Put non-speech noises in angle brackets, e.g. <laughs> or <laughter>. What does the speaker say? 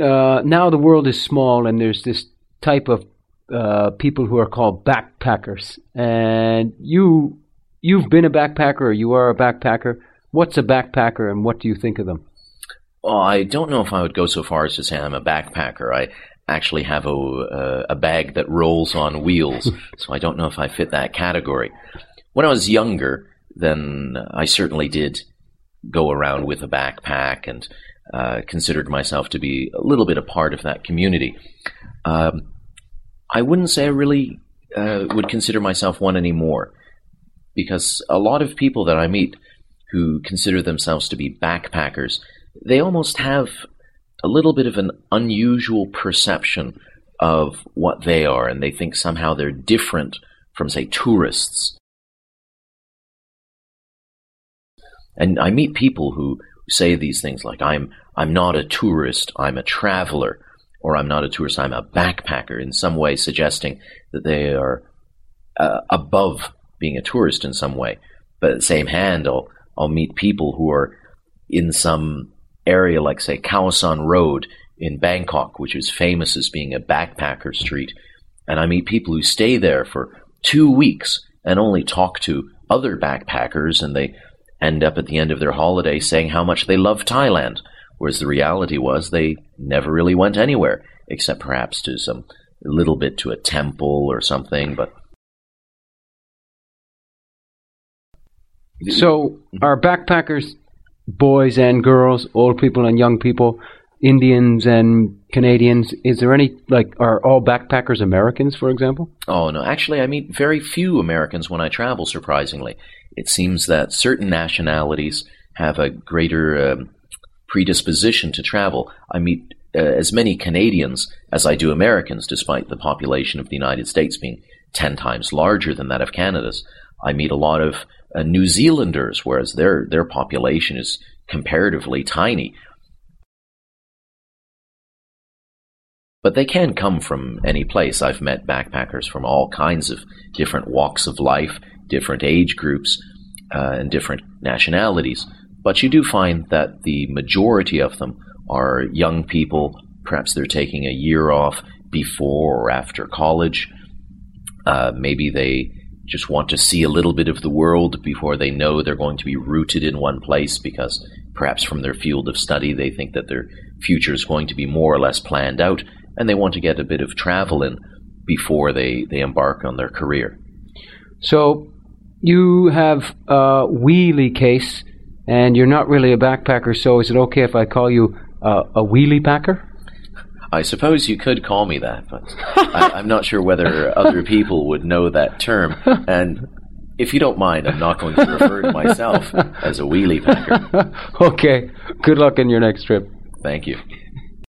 uh, now the world is small, and there's this type of uh, people who are called backpackers, and you you've been a backpacker, or you are a backpacker. What's a backpacker, and what do you think of them? Well, I don't know if I would go so far as to say I'm a backpacker. I actually have a, a, a bag that rolls on wheels, <laughs> so I don't know if I fit that category. When I was younger, then I certainly did go around with a backpack and uh, considered myself to be a little bit a part of that community. Um, I wouldn't say I really uh, would consider myself one anymore because a lot of people that I meet who consider themselves to be backpackers, they almost have a little bit of an unusual perception of what they are, and they think somehow they're different from, say, tourists. And I meet people who say these things like, I'm, I'm not a tourist, I'm a traveler, or I'm not a tourist, I'm a backpacker, in some way suggesting that they are uh, above being a tourist in some way. But at the same hand, I'll, I'll meet people who are in some area like, say, Khao San Road in Bangkok, which is famous as being a backpacker street. And I meet people who stay there for two weeks and only talk to other backpackers, and they end up at the end of their holiday saying how much they love Thailand, whereas the reality was they never really went anywhere, except perhaps to some little bit to a temple or something, but So, mm-hmm. are backpackers boys and girls, old people and young people, Indians and Canadians? Is there any, like, are all backpackers Americans, for example? Oh, no. Actually, I meet very few Americans when I travel, surprisingly. It seems that certain nationalities have a greater um, predisposition to travel. I meet uh, as many Canadians as I do Americans, despite the population of the United States being 10 times larger than that of Canada's. I meet a lot of uh, New Zealanders, whereas their their population is comparatively tiny. But they can come from any place. I've met backpackers from all kinds of different walks of life, different age groups, uh, and different nationalities. But you do find that the majority of them are young people. Perhaps they're taking a year off before or after college. Uh, maybe they just want to see a little bit of the world before they know they're going to be rooted in one place because perhaps from their field of study they think that their future is going to be more or less planned out and they want to get a bit of travel in before they, they embark on their career. So you have a wheelie case and you're not really a backpacker, so is it okay if I call you uh, a wheelie packer? I suppose you could call me that, but I, am not sure whether other people would know that term. And if you don't mind, I'm not going to refer to myself as a wheelie packer. <laughs> okay. Good luck in your next trip. Thank you.